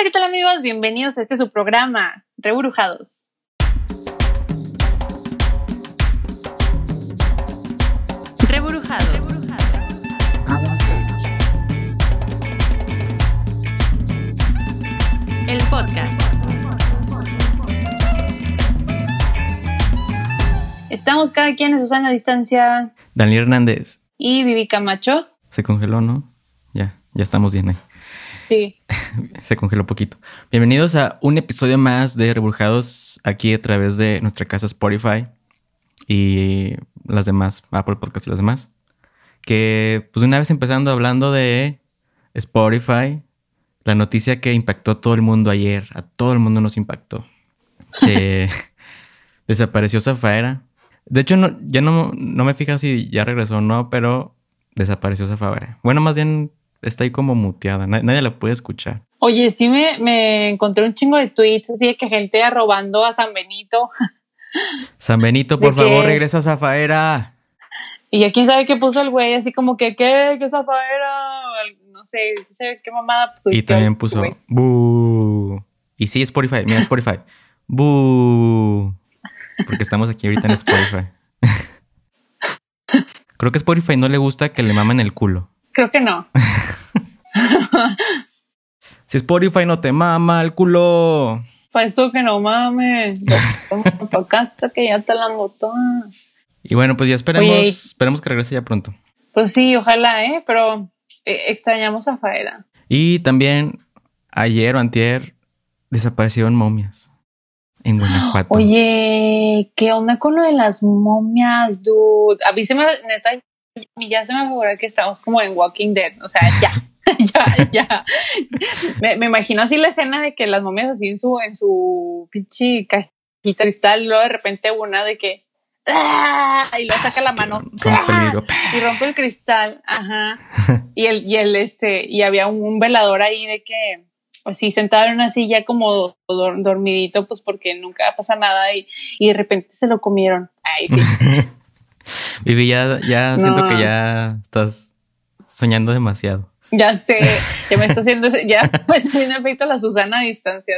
Hola, ¿qué tal amigos? Bienvenidos a este su programa, Rebrujados. Rebrujados. El podcast. Estamos cada quien en su sana distancia. Daniel Hernández. Y Vivi Camacho. Se congeló, ¿no? Ya, ya estamos bien ahí. Sí. Se congeló poquito. Bienvenidos a un episodio más de Rebrujados aquí a través de nuestra casa Spotify y las demás, Apple Podcast y las demás. Que pues una vez empezando hablando de Spotify, la noticia que impactó a todo el mundo ayer, a todo el mundo nos impactó. Se desapareció Zafaera. De hecho, no, ya no, no me fijas si ya regresó o no, pero desapareció Zafaera. Bueno, más bien está ahí como muteada, nadie, la puede escuchar. Oye, sí me, me encontré un chingo de tweets de que gente robando a San Benito. San Benito, por favor, regresa a Zafaera. Y quién sabe qué puso el güey, así como que, ¿qué? ¿Qué Zafaera? No sé, qué mamada. Y también puso, bu Y sí, Spotify, mira Spotify. bu Porque estamos aquí ahorita en Spotify. Creo que Spotify no le gusta que le mamen el culo. Creo que no. si Spotify no te mama el culo. Para eso que no mames. Tocaste que ya te la botó. Y bueno, pues ya esperemos, esperemos que regrese ya pronto. Pues sí, ojalá, ¿eh? Pero eh, extrañamos a Faera. Y también ayer o antier desaparecieron momias en Guanajuato. Oye, ¿qué onda con lo de las momias, dude? A mí se me, neta, y ya se me figura que estamos como en Walking Dead, o sea, ya, ya, ya. Me, me, imagino así la escena de que las momias así en su, en su pinche cajita cristal, luego de repente una de que ¡ah! y luego saca la mano ¡ah! y rompe el cristal, ajá. Y el, y el este, y había un, velador ahí de que así sentado en una silla como dormidito, pues porque nunca pasa nada y, y de repente se lo comieron. Ay, sí. Vivi, ya, ya siento que ya estás soñando demasiado. Ya sé, ya me está haciendo, ya me tiene efecto la Susana a distancia.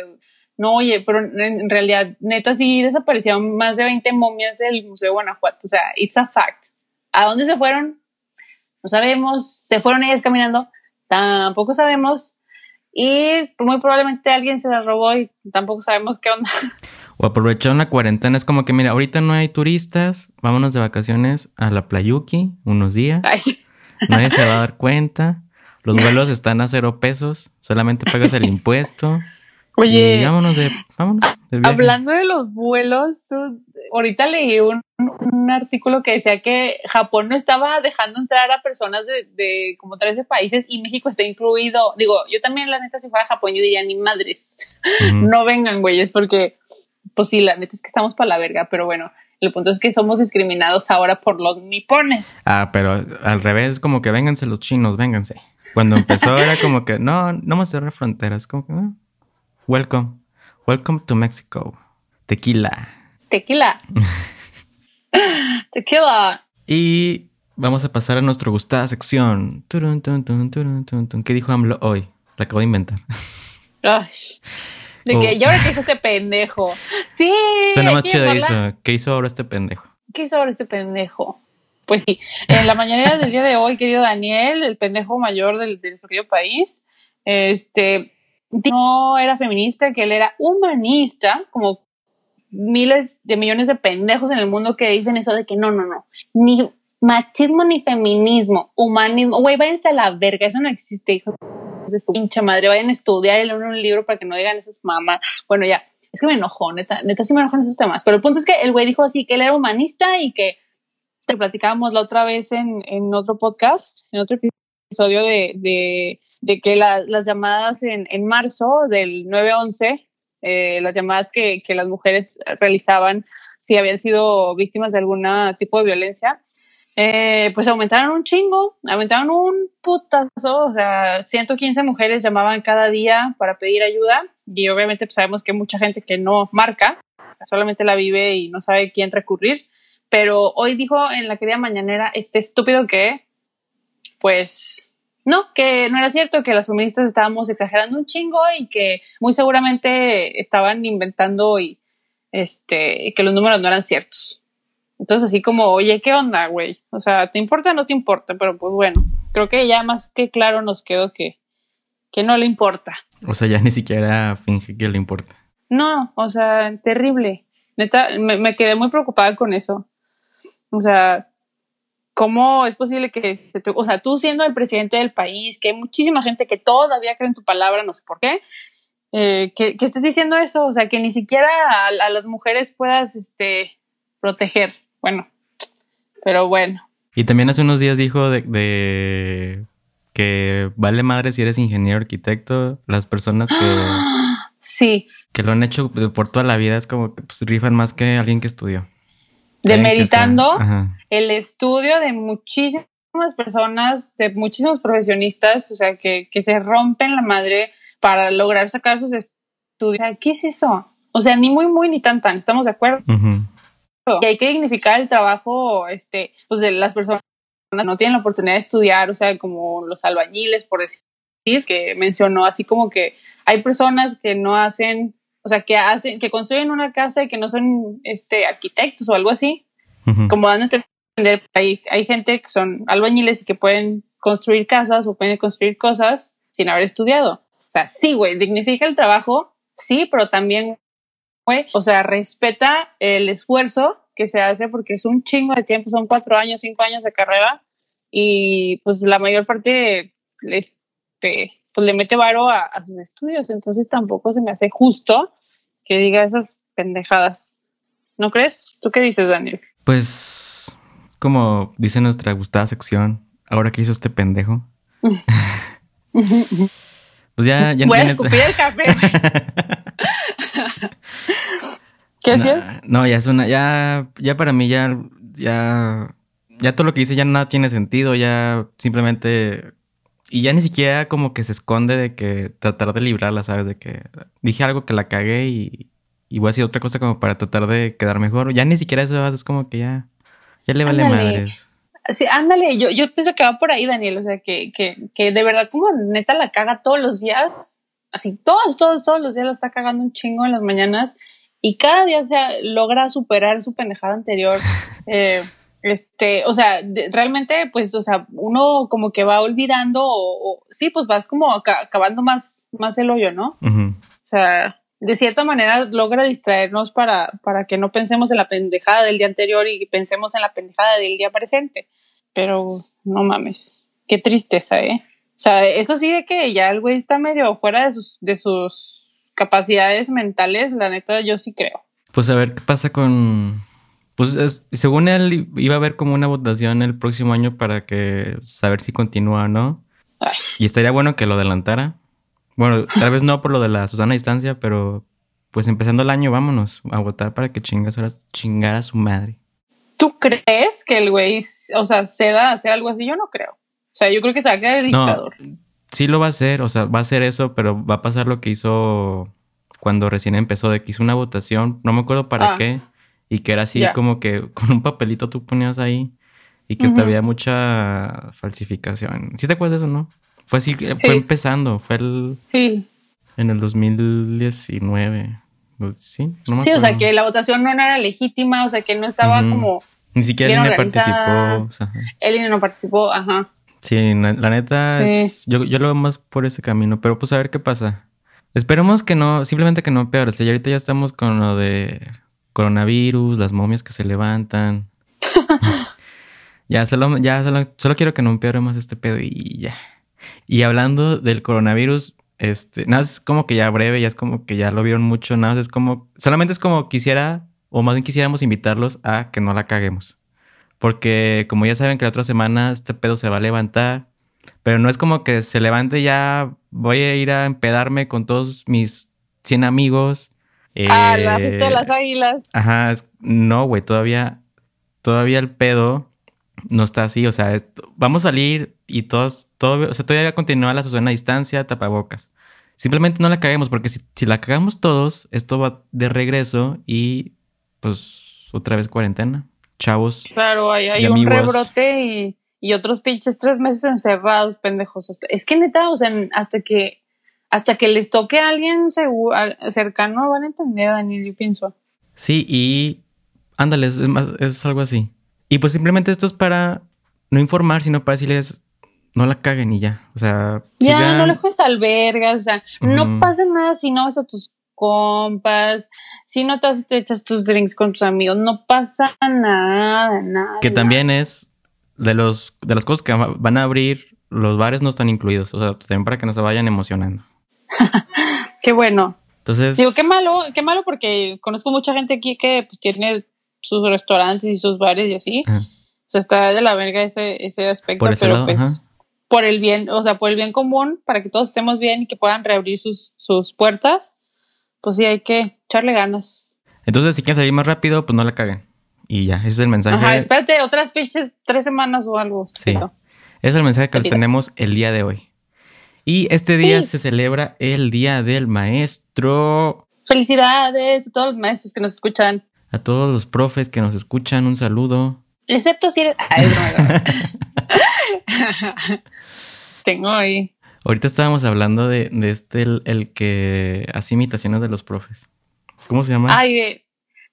No, oye, pero en realidad, neta, sí desaparecieron más de 20 momias del Museo de Guanajuato. O sea, it's a fact. ¿A dónde se fueron? No sabemos. ¿Se fueron ellas caminando? Tampoco sabemos. Y muy probablemente alguien se las robó y tampoco sabemos qué onda. o aprovechar una cuarentena. Es como que, mira, ahorita no hay turistas, vámonos de vacaciones a la Playuki unos días. Nadie se va a dar cuenta. Los vuelos están a cero pesos, solamente pagas el impuesto. Oye, vámonos de, vámonos hablando de los vuelos, tú, ahorita leí un, un, artículo que decía que Japón no estaba dejando entrar a personas de, de, como 13 países y México está incluido. Digo, yo también, la neta, si fuera Japón, yo diría ni madres, no vengan, güeyes, porque pues sí, la neta es que estamos para la verga, pero bueno, el punto es que somos discriminados ahora por los nipones. Ah, pero al revés, como que vénganse los chinos, vénganse. Cuando empezó era como que no, no a cerrar fronteras, como que no. Welcome, welcome to Mexico. Tequila. Tequila. Tequila. Y vamos a pasar a nuestra gustada sección. ¿Qué dijo AMLO hoy? La acabo de inventar. De que, ¿y ahora qué hizo este pendejo? Sí. Suena más chido eso. ¿Qué hizo ahora este pendejo? ¿Qué hizo ahora este pendejo? Pues sí, en la mañana del día de hoy, querido Daniel, el pendejo mayor del, de nuestro querido país, este, no era feminista, que él era humanista, como miles de millones de pendejos en el mundo que dicen eso de que no, no, no, ni machismo ni feminismo, humanismo, güey, váyanse a la verga, eso no existe, hijo de su pinche madre, vayan a estudiar y leer un libro para que no digan esas mamás. Bueno, ya, es que me enojó, neta, neta sí me enojó en esos temas, pero el punto es que el güey dijo así que él era humanista y que te platicábamos la otra vez en, en otro podcast, en otro episodio de, de, de que las llamadas en, en marzo del 9-11, eh, las llamadas que, que las mujeres realizaban si habían sido víctimas de algún tipo de violencia, eh, pues aumentaron un chingo, aumentaron un putazo, o sea, 115 mujeres llamaban cada día para pedir ayuda y obviamente pues sabemos que hay mucha gente que no marca, solamente la vive y no sabe quién recurrir, pero hoy dijo en la querida mañanera este estúpido que, pues, no, que no era cierto, que las feministas estábamos exagerando un chingo y que muy seguramente estaban inventando y este, que los números no eran ciertos. Entonces así como, oye, ¿qué onda, güey? O sea, ¿te importa o no te importa? Pero pues bueno, creo que ya más que claro nos quedó que, que no le importa. O sea, ya ni siquiera finge que le importa. No, o sea, terrible. Neta, me, me quedé muy preocupada con eso. O sea, ¿cómo es posible que, o sea, tú siendo el presidente del país, que hay muchísima gente que todavía cree en tu palabra, no sé por qué, eh, que, que, estés diciendo eso, o sea, que ni siquiera a, las mujeres puedas este, proteger. Bueno, pero bueno. Y también hace unos días dijo de, que vale madre si eres ingeniero arquitecto, las personas que... Sí. Que lo han hecho por toda la vida es como que pues, rifan más que alguien que estudió demeritando el estudio de muchísimas personas, de muchísimos profesionistas, o sea, que, se rompen la madre para lograr sacar sus estudios. ¿Qué es eso? O sea, ni muy, muy, ni tan, tan, ¿estamos de acuerdo? Y hay que dignificar el trabajo, este, pues de las personas que no tienen la oportunidad de estudiar, o sea, como los albañiles, por decir, que mencionó, así como que hay personas que no hacen o sea, que hacen, que construyen una casa y que no son este, arquitectos o algo así, como dan a entender, hay, hay gente que son albañiles y que pueden construir casas o pueden construir cosas sin haber estudiado. O sea, sí, güey, dignifica el trabajo, sí, pero también, güey, o sea, respeta el esfuerzo que se hace porque es un chingo de tiempo, son cuatro años, cinco años de carrera y pues la mayor parte, este, pues le mete varo a, sus estudios, entonces tampoco se me hace justo que diga esas pendejadas. ¿No crees? ¿Tú qué dices, Daniel? Pues, como dice nuestra gustada sección, ahora que hizo este pendejo. pues ya, ya Voy a escupir el café. ¿Qué hacías? No, ya es una, ya, ya para mí ya, ya, ya todo lo que dice ya nada tiene sentido, ya simplemente y ya ni siquiera como que se esconde de que tratar de librarla, ¿sabes? De que dije algo que la cagué y, y voy a decir otra cosa como para tratar de quedar mejor. Ya ni siquiera eso es como que ya, ya le vale madres. Sí, ándale, yo, yo pienso que va por ahí, Daniel, o sea, que, que, que de verdad como neta la caga todos los días, así, todos, todos, todos los días la está cagando un chingo en las mañanas y cada día se logra superar su pendejada anterior. eh, este, o sea, realmente, pues, o sea, uno como que va olvidando o, sí, pues vas como acabando más, más el hoyo, ¿no? O sea, de cierta manera logra distraernos para, para que no pensemos en la pendejada del día anterior y pensemos en la pendejada del día presente. Pero no mames, qué tristeza, ¿eh? O sea, eso sí de que ya el güey está medio fuera de sus, de sus capacidades mentales, la neta, yo sí creo. Pues a ver qué pasa con, pues según él iba a haber como una votación el próximo año para que saber si continúa o no. Y estaría bueno que lo adelantara. Bueno, tal vez no por lo de la Susana Distancia, pero pues empezando el año vámonos a votar para que chingas ahora chingara a su madre. ¿Tú crees que el güey, o sea, ceda a hacer algo así? Yo no creo. O sea, yo creo que se va a quedar el dictador. Sí lo va a hacer, o sea, va a hacer eso, pero va a pasar lo que hizo cuando recién empezó, de que hizo una votación, no me acuerdo para ah. qué, y que era así como que con un papelito tú ponías ahí y que hasta había mucha falsificación. ¿Sí te acuerdas de eso, no? Fue así, fue empezando, fue el... Sí. En el 2019. Sí, no sí, o sea, que la votación no era legítima, o sea, que no estaba como... Ni siquiera el INE participó. El INE no participó, ajá. Sí, la, neta, yo, yo lo veo más por ese camino, pero pues a ver qué pasa. Esperemos que no, simplemente que no peor. O sea, ahorita ya estamos con lo de coronavirus, las momias que se levantan. ya, solo, ya solo, quiero que no empeore más este pedo y ya. Y hablando del coronavirus, este, nada, es como que ya breve, ya es como que ya lo vieron mucho, nada, es como, solamente es como quisiera, o más bien quisiéramos invitarlos a que no la caguemos. Porque como ya saben que la otra semana este pedo se va a levantar, pero no es como que se levante ya, voy a ir a empedarme con todos mis 100 amigos ah, la fiesta de las eh, águilas. Ajá, no, güey, todavía, todavía el pedo no está así. O sea, vamos a salir y todos, todo, o sea, todavía continúa la Susana distancia, tapabocas. Simplemente no la caguemos, porque si, la cagamos todos, esto va de regreso y pues otra vez cuarentena. Chavos. Claro, hay, hay un rebrote y, y otros pinches tres meses encerrados, pendejos. Es que neta, o sea, hasta que, hasta que les toque a alguien cercano van a entender, Daniel, yo pienso. Sí, y ándale, es, más, es algo así. Y pues simplemente esto es para no informar, sino para decirles, no la caguen y ya. O sea, ya no le juegues albergas, o sea, no pasa nada si no vas a tus compas, si no te, te, echas tus drinks con tus amigos, no pasa nada, nada. Que también es de los de las cosas que van a abrir, los bares no están incluidos, o sea, también para que no se vayan emocionando. qué bueno. Entonces, digo, qué malo, qué malo porque conozco mucha gente aquí que pues tiene sus restaurantes y sus bares y así. O sea, está de la verga ese, ese aspecto, pero pues por el bien, o sea, por el bien común, para que todos estemos bien y que puedan reabrir sus, sus puertas, pues sí hay que echarle ganas. Entonces, si quieren salir más rápido, pues no la caguen. Y ya, ese es el mensaje. Ajá, espérate otras pinches tres semanas o algo. Sí. Ese es el mensaje que les tenemos el día de hoy. Y este día se celebra el Día del Maestro. Felicidades a todos los maestros que nos escuchan. A todos los profes que nos escuchan, un saludo. Excepto si eres... Tengo ahí. Ahorita estábamos hablando de, este, el, que hace imitaciones de los profes. ¿Cómo se llama? Ay,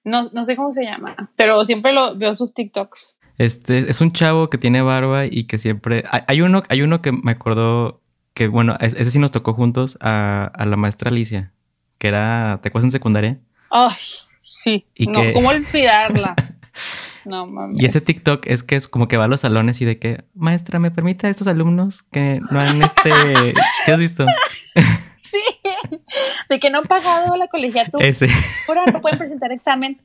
no, no sé cómo se llama, pero siempre lo veo sus TikToks. Este es un chavo que tiene barba y que siempre. Hay, uno, hay uno que me acordó que, bueno, ese sí nos tocó juntos a, la maestra Alicia, que era. ¿Te acuerdas en secundaria? Ay, sí. Y no, ¿cómo olvidarla? No Y ese TikTok es que es como que va a los salones y de que, maestra, ¿me permite a estos alumnos que no han este. ¿Qué has visto? Sí. De que no han pagado la colegiatura. Ese. Ahora no pueden presentar examen.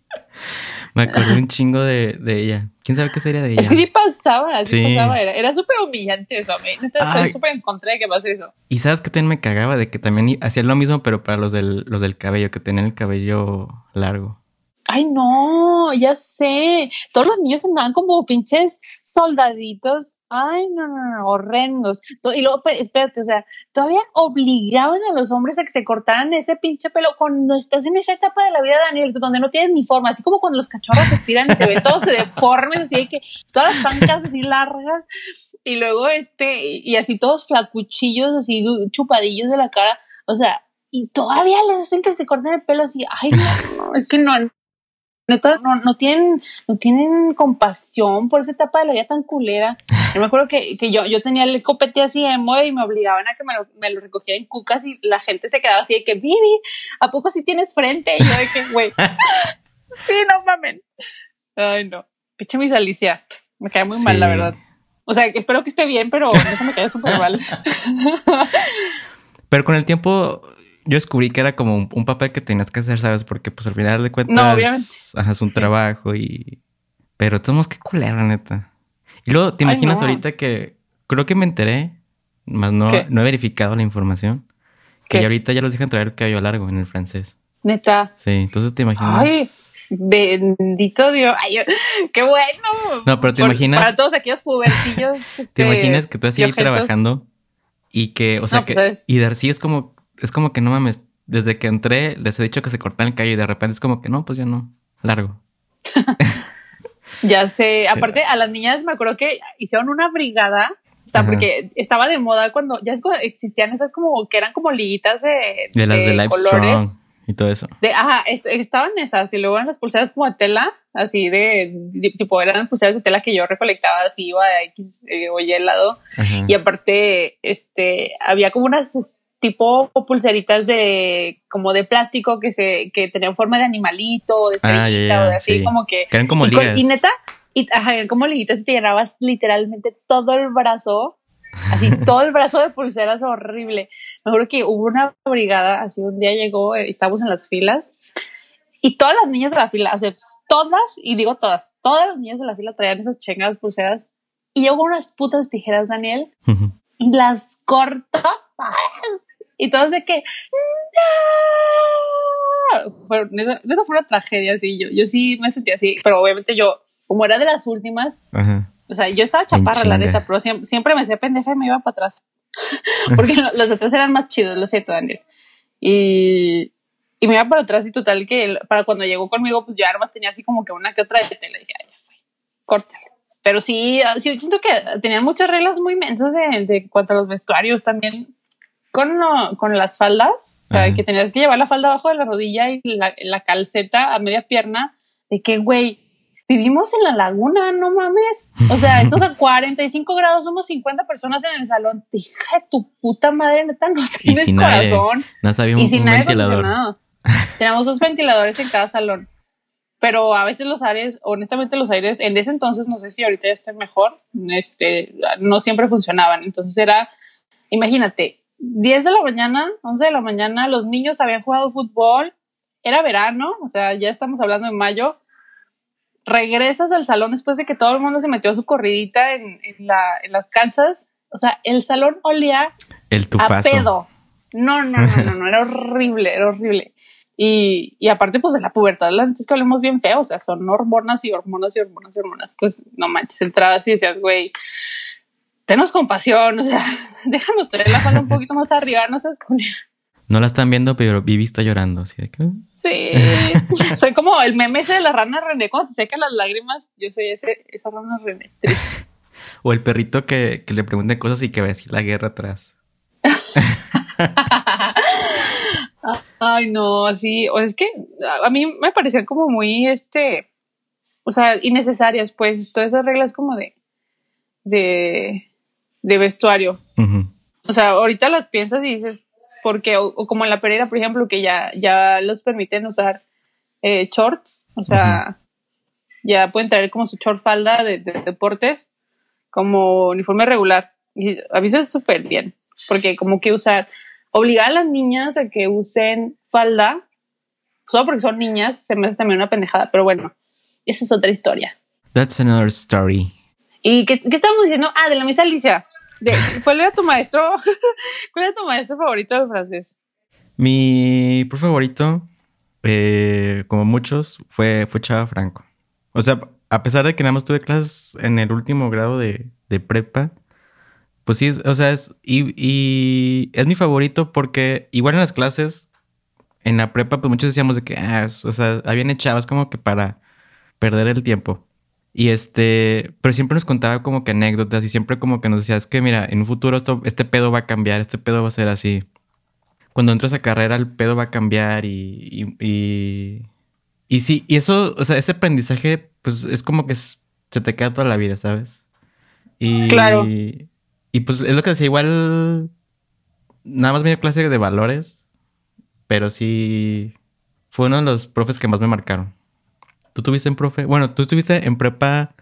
Me acordé un chingo de, ella. ¿Quién sabe qué sería de ella? Es que sí pasaba, sí, pasaba. Era, era súper humillante eso. Me estoy súper en contra de que pase eso. Y sabes que también me cagaba de que también hacían lo mismo, pero para los del, los del cabello, que tenían el cabello largo. Ay, no, ya sé. Todos los niños andaban como pinches soldaditos. Ay, no, no, no, horrendos. Y luego, espérate, o sea, todavía obligaban a los hombres a que se cortaran ese pinche pelo cuando estás en esa etapa de la vida, Daniel, donde no tienes ni forma. Así como cuando los cachorros se estiran y se ven todos se deformen, así de que todas las pancas así largas. Y luego, este, y así todos flacuchillos, así chupadillos de la cara. O sea, y todavía les hacen que se corten el pelo así. Ay, no, no es que no, no, no, tienen, no tienen compasión por esa etapa de la vida tan culera. Yo me acuerdo que, que yo, yo tenía el copete así de moda y me obligaban a que me lo, me lo recogiera en cucas y la gente se quedaba así de que, Vivi, ¿a poco sí tienes frente? Y yo de que, güey, sí, no mamen. Ay, no. Piche mi Alicia. Me cae muy mal, la verdad. O sea, espero que esté bien, pero eso me cae súper mal. pero con el tiempo yo descubrí que era como un, papel que tenías que hacer, ¿sabes? Porque pues al final de cuentas no, obviamente. es un trabajo y... Pero tenemos que culera, neta. Y luego, ¿te imaginas ahorita que... Creo que me enteré, más no, no he verificado la información, que ahorita ya los dejan traer el cabello largo en el francés. Neta. Sí, entonces te imaginas... Ay, bendito Dios. Ay, qué bueno. No, pero te imaginas... Para todos aquellos pubertillos. ¿Te este, imaginas que tú así ahí trabajando y que, o sea, pues, que... Y Darcy es como es como que no mames, desde que entré les he dicho que se cortan el cabello y de repente es como que no, pues ya no, largo. ya sé, aparte a las niñas me acuerdo que hicieron una brigada, o sea, porque estaba de moda cuando ya existían esas como que eran como liguitas de, de, las de, colores. y todo eso. De, ajá, estaban esas y luego eran las pulseras como de tela, así de, tipo eran pulseras de tela que yo recolectaba así iba a X eh, o Y lado y aparte este había como unas tipo pulseritas de como de plástico que se que tenían forma de animalito de ah, estrellita o de así como que eran como ligas y, neta y ajá, como liguitas y te llenabas literalmente todo el brazo así todo el brazo de pulseras horrible. Me acuerdo que hubo una brigada así un día llegó eh, estábamos en las filas y todas las niñas de la fila o sea todas y digo todas todas las niñas de la fila traían esas chingadas pulseras y hubo unas putas tijeras Daniel y las cortó y todos de que ¡No! Pero eso, fue una tragedia, así. Yo, yo sí me sentí así, pero obviamente yo, como era de las últimas, o sea, yo estaba chaparra, la neta, pero siempre, me hacía pendeja y me iba para atrás. Porque los atrás eran más chidos, lo siento, Daniel. Y, y me iba para atrás y total que para cuando llegó conmigo, pues yo además tenía así como que una que otra de tela y dije, ya fue, córtalo. Pero sí, sí, siento que tenían muchas reglas muy mensas de, de cuanto a los vestuarios también. Con, con las faldas, o sea, que tenías que llevar la falda abajo de la rodilla y la, la calceta a media pierna, de que, güey, vivimos en la laguna, no mames. O sea, entonces a 45 grados somos 50 personas en el salón. Deja de tu puta madre, neta, no tienes corazón. no sabía un, y sin un ventilador. Tenemos dos ventiladores en cada salón. Pero a veces los aires, honestamente los aires, en ese entonces, no sé si ahorita ya estén mejor, este, no siempre funcionaban. Entonces era, imagínate, 10 de la mañana, 11 de la mañana, los niños habían jugado fútbol, era verano, o sea, ya estamos hablando de mayo, regresas al salón después de que todo el mundo se metió su corridita en, las canchas, o sea, el salón olía el a pedo. No, no, no, no, no, era horrible, era horrible. Y, y aparte, pues de la pubertad, antes que hablemos bien feo, o sea, son hormonas y hormonas y hormonas y hormonas. Entonces, no manches, entrabas y decías, güey, tenos compasión, o sea, déjanos tener la falda un poquito más arriba, no seas con No la están viendo, pero Vivi está llorando, así de que... Sí, soy como el meme ese de la rana René, cuando se secan las lágrimas, yo soy ese, esa rana René, triste. o el perrito que, que le pregunte cosas y que va a decir la guerra atrás. Ay, no, así, o es que a mí me parecían como muy, este, o sea, innecesarias, pues, todas esas reglas como de, de, de vestuario. O sea, ahorita las piensas y dices, porque, o, como en la Pereira, por ejemplo, que ya, ya los permiten usar eh, shorts, o sea, ya pueden traer como su short falda de, deporte como uniforme regular. Y a súper bien, porque como que usar, obligar a las niñas a que usen falda, solo porque son niñas, se me hace también una pendejada, pero bueno, esa es otra historia. That's another story. ¿Y qué, qué estamos diciendo? Ah, de la misa Alicia. ¿Cuál era tu maestro? ¿Cuál era tu maestro favorito de francés? Mi profe favorito, eh, como muchos, fue, fue Chava Franco. O sea, a pesar de que nada más tuve clases en el último grado de, prepa, pues sí, o sea, es, y, es mi favorito porque igual en las clases, en la prepa, pues muchos decíamos de que, ah, o sea, habían chavas como que para perder el tiempo. Y este, pero siempre nos contaba como que anécdotas y siempre como que nos decía, es que mira, en un futuro esto, este pedo va a cambiar, este pedo va a ser así. Cuando entras a carrera el pedo va a cambiar y, y, y, sí, y eso, o sea, ese aprendizaje pues es como que se te queda toda la vida, ¿sabes? Y, claro. Y, pues es lo que decía, igual nada más medio clase de valores, pero sí fue uno de los profes que más me marcaron. ¿Tú tuviste en profe? Bueno, tú estuviste en prepa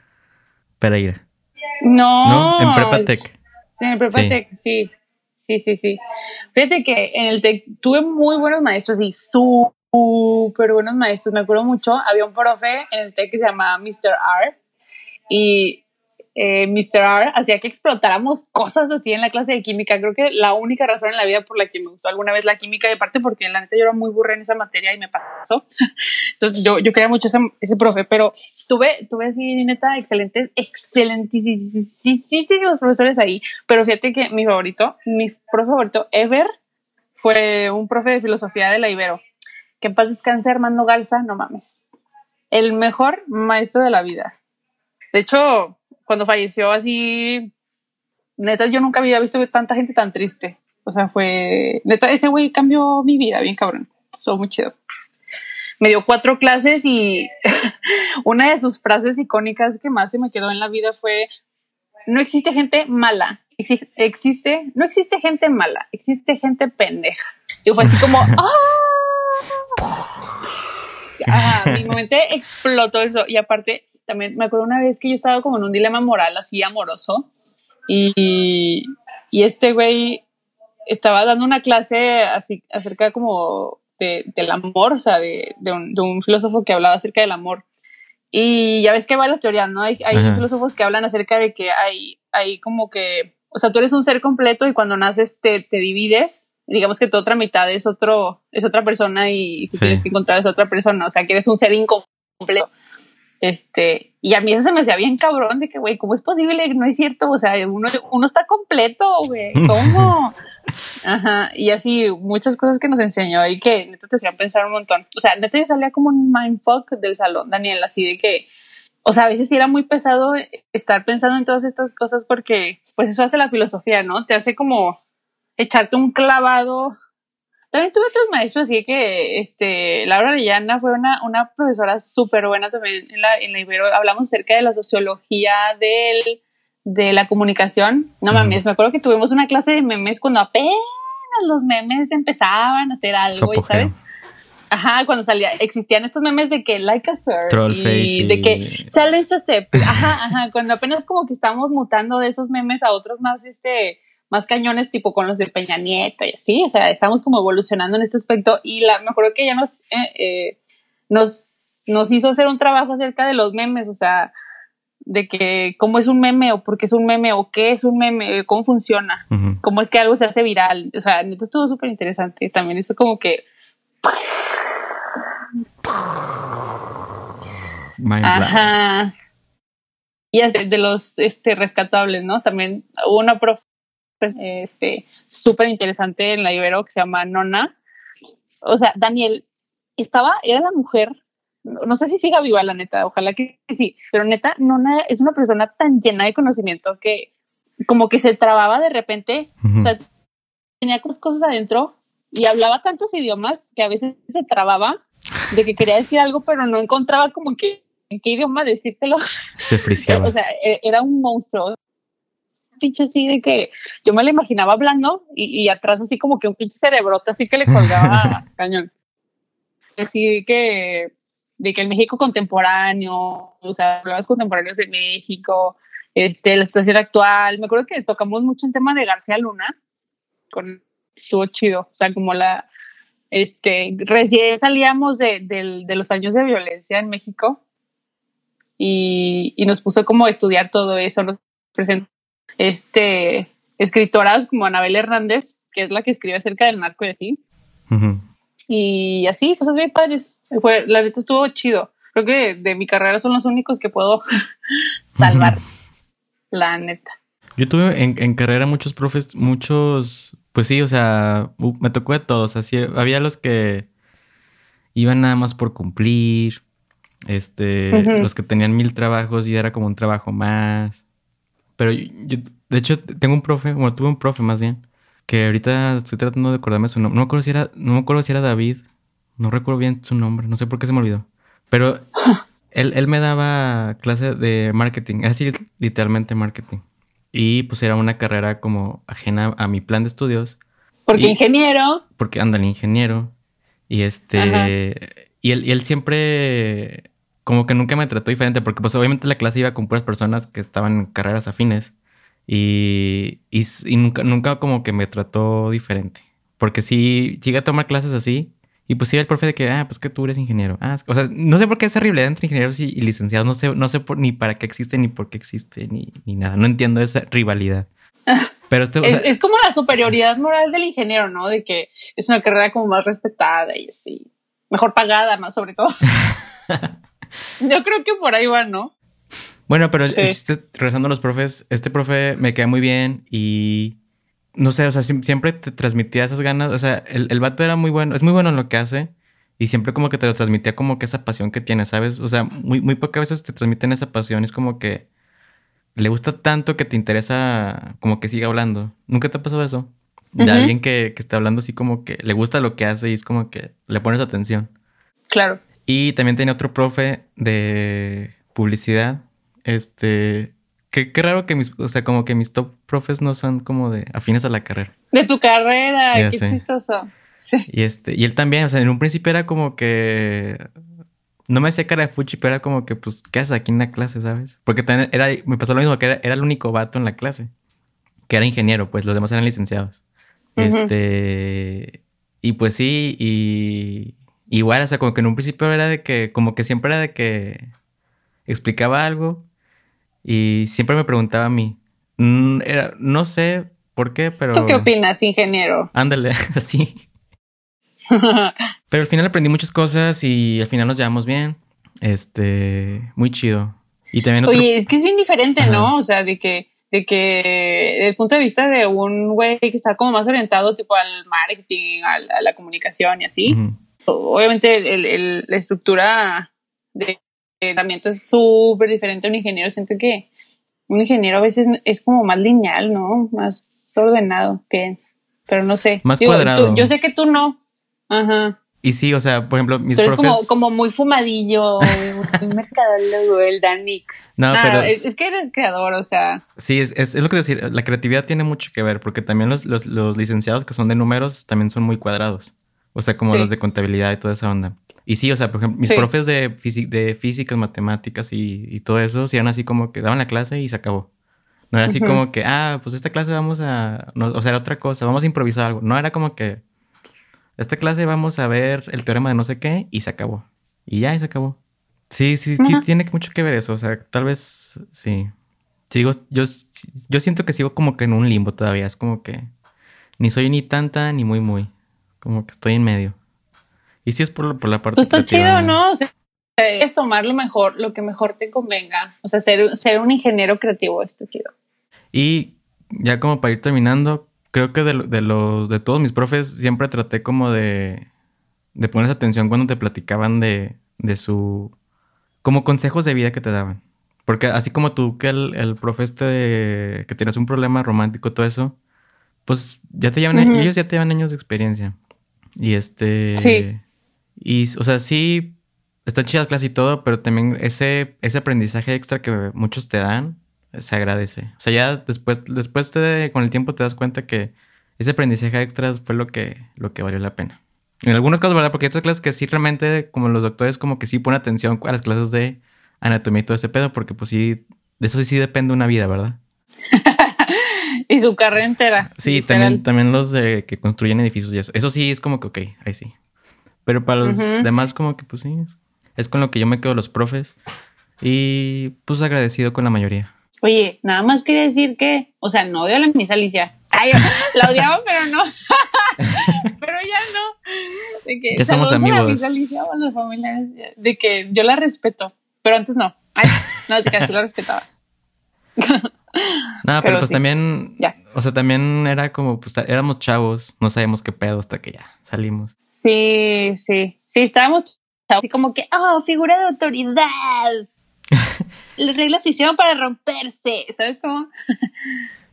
Pereira. No. En prepa tech. Sí, en prepa tech, sí. Sí, sí, sí. Fíjate que en el tech tuve muy buenos maestros y súper buenos maestros. Me acuerdo mucho, había un profe en el tech que se llamaba Mr. R y eh, Mr. R hacía que explotáramos cosas así en la clase de química. Creo que la única razón en la vida por la que me gustó alguna vez la química, y aparte porque la neta yo era muy burra en esa materia y me pasó. Entonces yo, yo quería mucho ese, ese profe, pero tuve, tuve así, neta, excelentes, excelentísimos profesores ahí. Pero fíjate que mi favorito, mi profe favorito ever fue un profe de filosofía de la Ibero. Que en paz descanse, Armando Galza, no mames. El mejor maestro de la vida. De hecho, cuando falleció así, neta, yo nunca había visto tanta gente tan triste. O sea, fue, neta, ese güey cambió mi vida, bien cabrón. Estuvo muy chido. Me dio cuatro clases y una de sus frases icónicas que más se me quedó en la vida fue, no existe gente mala, existe, no existe gente mala, existe gente pendeja. Y fue así como, ¡ah! Mi mente explotó eso. Y aparte, también me acuerdo una vez que yo estaba como en un dilema moral así amoroso y, y este güey estaba dando una clase así acerca como de, del amor, o sea, de, de, un, de, un, filósofo que hablaba acerca del amor. Y ya ves que va las teorías, ¿no? Hay, hay filósofos que hablan acerca de que hay, hay como que, o sea, tú eres un ser completo y cuando naces te, te divides digamos que tu otra mitad es otro, es otra persona y tú tienes que encontrar a esa otra persona, o sea, que eres un ser incompleto. Este, y a mí eso se me hacía bien cabrón de que, güey, ¿cómo es posible? No es cierto, o sea, uno, uno está completo, güey, ¿cómo? Ajá, y así muchas cosas que nos enseñó y que neta te hacían pensar un montón. O sea, neta yo salía como un mindfuck del salón, Daniel, así de que, o sea, a veces sí era muy pesado estar pensando en todas estas cosas porque, pues eso hace la filosofía, ¿no? Te hace como echarte un clavado. También tuve otros maestros, así que, este, Laura Arellana fue una, una profesora súper buena también en la, en la Ibero. Hablamos acerca de la sociología del, de la comunicación. No mames, me acuerdo que tuvimos una clase de memes cuando apenas los memes empezaban a hacer algo, ¿sabes? Ajá, cuando salía, existían estos memes de que like a sir y de que challenge accept. Ajá, ajá, cuando apenas como que estamos mutando de esos memes a otros más, este, más cañones, tipo con los de Peña Nieto y así, o sea, estamos como evolucionando en este aspecto. Y la, me acuerdo que ella nos, eh, eh, nos, nos hizo hacer un trabajo acerca de los memes, o sea, de que cómo es un meme o por qué es un meme o qué es un meme, cómo funciona, cómo es que algo se hace viral, o sea, esto estuvo súper interesante, también eso como que Ajá. Y de los este, rescatables, ¿no? También hubo una profe este, súper interesante en la Ibero que se llama Nona. O sea, Daniel estaba, era la mujer, no sé si siga viva la neta, ojalá que sí, pero neta, Nona es una persona tan llena de conocimiento que como que se trababa de repente, o sea, tenía cosas adentro y hablaba tantos idiomas que a veces se trababa de que quería decir algo, pero no encontraba como que en qué idioma decírtelo. Se friseaba. o sea, e, era un monstruo. Pinche así de que yo me lo imaginaba hablando y, atrás así como que un pinche cerebrote así que le colgaba cañón. Así que de que el México contemporáneo, o sea, los contemporáneos de México, este, la situación actual. Me acuerdo que tocamos mucho el tema de García Luna, con, estuvo chido, o sea, como la, este, recién salíamos de, de, los años de violencia en México y, y, nos puso como a estudiar todo eso. Nos este, escritoras como Anabel Hernández, que es la que escribe acerca del narco y así. Y así, cosas bien padres. Fue, la neta estuvo chido. Creo que de mi carrera son los únicos que puedo salvar. La neta. Yo tuve en, en carrera muchos profes, muchos pues sí, o sea, me tocó de todos. Así, había los que iban nada más por cumplir, este, los que tenían mil trabajos y era como un trabajo más. Pero yo, de hecho, tengo un profe, bueno, tuve un profe más bien, que ahorita estoy tratando de acordarme su nombre. No me acuerdo si era, no me acuerdo si era David, no recuerdo bien su nombre, no sé por qué se me olvidó. Pero él, él me daba clase de marketing, así literalmente marketing. Y pues era una carrera como ajena a mi plan de estudios. Porque ingeniero. Porque anda el ingeniero. Y este. Y él, y él siempre. Como que nunca me trató diferente. Porque pues obviamente la clase iba con puras personas que estaban en carreras afines. Y, y, nunca, nunca como que me trató diferente. Porque si llegué a tomar clases así, y pues iba el profe de que, ah, pues que tú eres ingeniero. Ah, o sea, no sé por qué esa rivalidad entre ingenieros y, licenciados. No sé, no sé por, ni para qué existe, ni por qué existe, ni, ni nada. No entiendo esa rivalidad. Pero este, es, como la superioridad moral del ingeniero, ¿no? De que es una carrera como más respetada y así. Mejor pagada, más sobre todo. Yo creo que por ahí va, ¿no? Bueno, pero regresando a los profes, este profe me queda muy bien y no sé, o sea, siempre te transmitía esas ganas. O sea, el, el vato era muy bueno, es muy bueno en lo que hace. Y siempre como que te lo transmitía como que esa pasión que tiene, ¿sabes? O sea, muy, muy pocas veces te transmiten esa pasión. Es como que le gusta tanto que te interesa como que siga hablando. ¿Nunca te ha pasado eso? De alguien que, que está hablando así como que le gusta lo que hace y es como que le pones atención. Claro. Y también tenía otro profe de publicidad, este, Qué, raro que mis, o sea, como que mis top profes no son como de afines a la carrera. De tu carrera, qué chistoso. Sí. Y este, y él también, o sea, en un principio era como que no me hacía cara de fuchi, pero era como que, pues, ¿qué haces aquí en la clase, sabes? Porque también era, me pasó lo mismo, que era, era, el único vato en la clase, que era ingeniero, pues los demás eran licenciados. Este, y pues sí, y igual, o sea, como que en un principio era de que, como que siempre era de que explicaba algo y siempre me preguntaba a mí. Mm, no sé por qué, pero. ¿Tú qué opinas, ingeniero? Ándale, así. pero al final aprendí muchas cosas y al final nos llevamos bien. Este, muy chido. Y también Oye, es que es bien diferente, ¿no? O sea, de que, de que, desde el punto de vista de un güey que está como más orientado tipo al marketing, a, la comunicación y así. Obviamente el, la estructura de entrenamiento es súper diferente a un ingeniero. Siento que un ingeniero a veces es como más lineal, ¿no? Más ordenado, pienso. Pero no sé. Más cuadrado. yo sé que tú no. Ajá. Y sí, o sea, por ejemplo, mis pero profes... es como, como muy fumadillo, muy mercadólogo, el Danix. No, pero... Es, que eres creador, o sea... Sí, es, es, lo que decir, la creatividad tiene mucho que ver, porque también los, los, los licenciados que son de números también son muy cuadrados. O sea, como los de contabilidad y toda esa onda. Y sí, o sea, por ejemplo, mis profes de, de físicas, matemáticas y, y, todo eso, sí eran así como que daban la clase y se acabó. No era así como que, ah, pues esta clase vamos a... o sea, era otra cosa, vamos a improvisar algo. No era como que esta clase vamos a ver el teorema de no sé qué y se acabó. Y ya, y se acabó. Sí, sí, sí, tiene mucho que ver eso. O sea, tal vez sí. Sigo, yo, yo siento que sigo como que en un limbo todavía. Es como que ni soy ni tanta ni muy, muy. Como que estoy en medio. Y sí es por, por la parte. Pues está chido, ¿no? O sea, es tomar lo mejor, lo que mejor te convenga. O sea, ser, ser un ingeniero creativo está chido. Y ya como para ir terminando, creo que de, de, los, de todos mis profes siempre traté como de, de ponerse atención cuando te platicaban de, de su... como consejos de vida que te daban. Porque así como tú, que el, el profe este que tienes un problema romántico, todo eso, pues ya te llevan, ellos ya te llevan años de experiencia. Y este... Sí. Y, o sea, sí, está chida la clase y todo, pero también ese, ese aprendizaje extra que muchos te dan, se agradece. O sea, ya después, después te, con el tiempo te das cuenta que ese aprendizaje extra fue lo que, lo que valió la pena. En algunos casos, ¿verdad? Porque hay otras clases que sí realmente, como los doctores, como que sí ponen atención a las clases de anatomía y todo ese pedo, porque pues sí, de eso sí depende una vida, ¿verdad? Y su carrera entera. Sí, también, también los de que construyen edificios y eso. Eso sí es como que, ok, ahí sí. Pero para los demás, como que pues sí, es con lo que yo me quedo los profes. Y pues agradecido con la mayoría. Oye, nada más quería decir que, o sea, no odio a la Miss Alicia. Ay, la odiaba, pero no. pero ya no. De que ya somos amigos. A Miss Alicia o a los familiares, de que yo la respeto, pero antes no. Ay, no, de que sí la respetaba. No, pero, pues también, ya. o sea, también era como, pues éramos chavos, no sabíamos qué pedo hasta que ya salimos. Sí, sí, sí, estábamos chavos, y como que, oh, figura de autoridad. Las reglas se hicieron para romperse, ¿sabes cómo?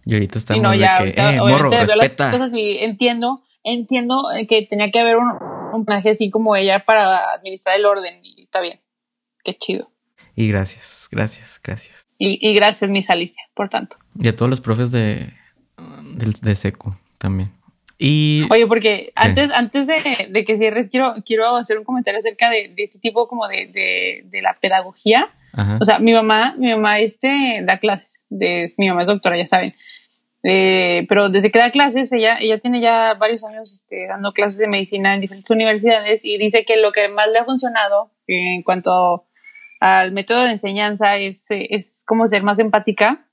y ahorita estamos no, ya, de que, eh, morro, respeta. entiendo, entiendo que tenía que haber un, un personaje así como ella para administrar el orden y está bien. Qué chido. Y gracias, gracias, gracias. Y, gracias, Miss Alicia, por tanto. Y a todos los profes de, de, de SECO también. Y... Oye, porque antes, antes de, de, que cierres, quiero, quiero hacer un comentario acerca de, de este tipo como de, de la pedagogía. O sea, mi mamá, mi mamá este, da clases, de, mi mamá es doctora, ya saben. Eh, pero desde que da clases, ella, ella tiene ya varios años este, dando clases de medicina en diferentes universidades y dice que lo que más le ha funcionado en cuanto al método de enseñanza es, es como ser más empática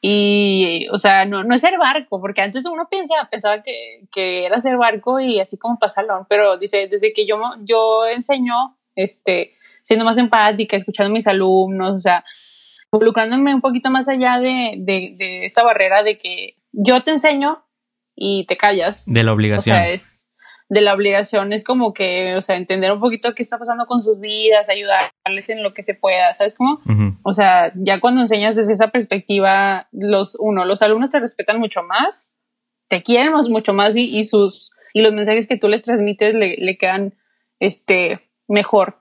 y, o sea, no, no es ser barco, porque antes uno piensa, pensaba que, que era ser barco y así como pasarlo, pero dice, desde que yo, yo enseño, este, siendo más empática, escuchando a mis alumnos, o sea, involucrándome un poquito más allá de, de, de esta barrera de que yo te enseño y te callas. De la obligación. O sea, es de la obligación, es como que, o sea, entender un poquito qué está pasando con sus vidas, ayudarles en lo que se pueda, ¿sabes cómo? O sea, ya cuando enseñas desde esa perspectiva, los, uno, los alumnos te respetan mucho más, te quieren mucho más y, y sus, y los mensajes que tú les transmites le, le quedan, este, mejor.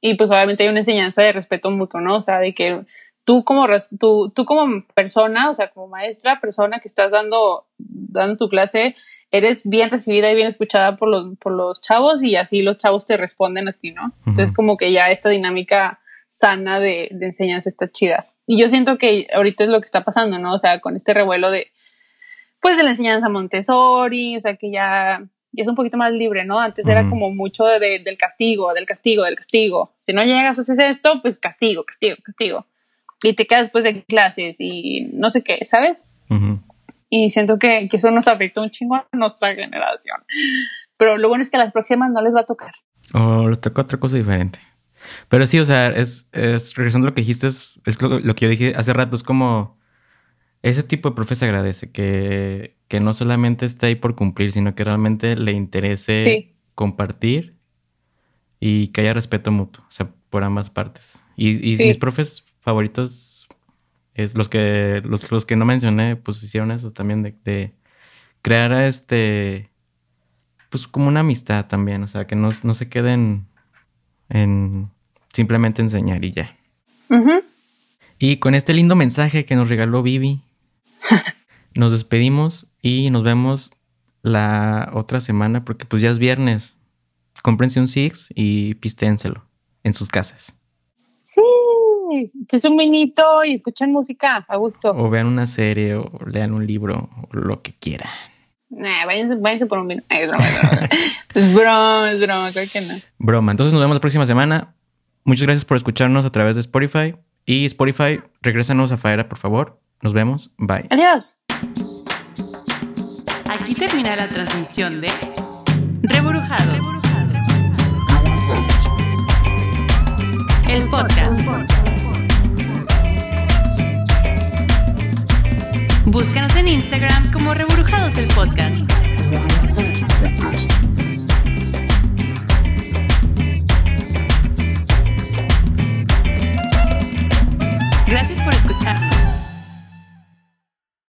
Y pues obviamente hay una enseñanza de respeto mutuo, ¿no? O sea, de que tú como, tú, tú como persona, o sea, como maestra, persona que estás dando, dando tu clase, eres bien recibida y bien escuchada por los, por los chavos y así los chavos te responden a ti, ¿no? Entonces como que ya esta dinámica sana de, de, enseñanza está chida. Y yo siento que ahorita es lo que está pasando, ¿no? O sea, con este revuelo de, pues, de la enseñanza Montessori, o sea, que ya, ya es un poquito más libre, ¿no? Antes era como mucho de, del castigo, del castigo, del castigo. Si no llegas a hacer esto, pues castigo, castigo, castigo. Y te quedas después de clases y no sé qué, ¿sabes? Y siento que, que, eso nos afecta un chingo a nuestra generación. Pero lo bueno es que a las próximas no les va a tocar. O oh, les toca otra cosa diferente. Pero sí, o sea, es, es regresando a lo que dijiste, es, es lo, lo, que yo dije hace rato, es como ese tipo de profe se agradece, que, que no solamente está ahí por cumplir, sino que realmente le interese compartir y que haya respeto mutuo. O sea, por ambas partes. Y, y mis profes favoritos, es los que, los, los, que no mencioné, pues hicieron eso también de, de crear este, pues como una amistad también, o sea, que no, no se queden en simplemente enseñar y ya. Y con este lindo mensaje que nos regaló Vivi, nos despedimos y nos vemos la otra semana porque pues ya es viernes. Cómprense un Six y pisténselo en sus casas. Sí, es un vinito y escuchan música a gusto. O vean una serie o lean un libro o lo que quieran. Nah, váyanse, por un vino. es broma, es broma. es broma, es broma, creo que no. Broma. Entonces nos vemos la próxima semana. Muchas gracias por escucharnos a través de Spotify. Y Spotify, regrésanos a Faera, por favor. Nos vemos. Bye. Adiós. Aquí termina la transmisión de Reburujados. El podcast. Búscanos en Instagram como Reburujados el podcast. Gracias por escucharnos.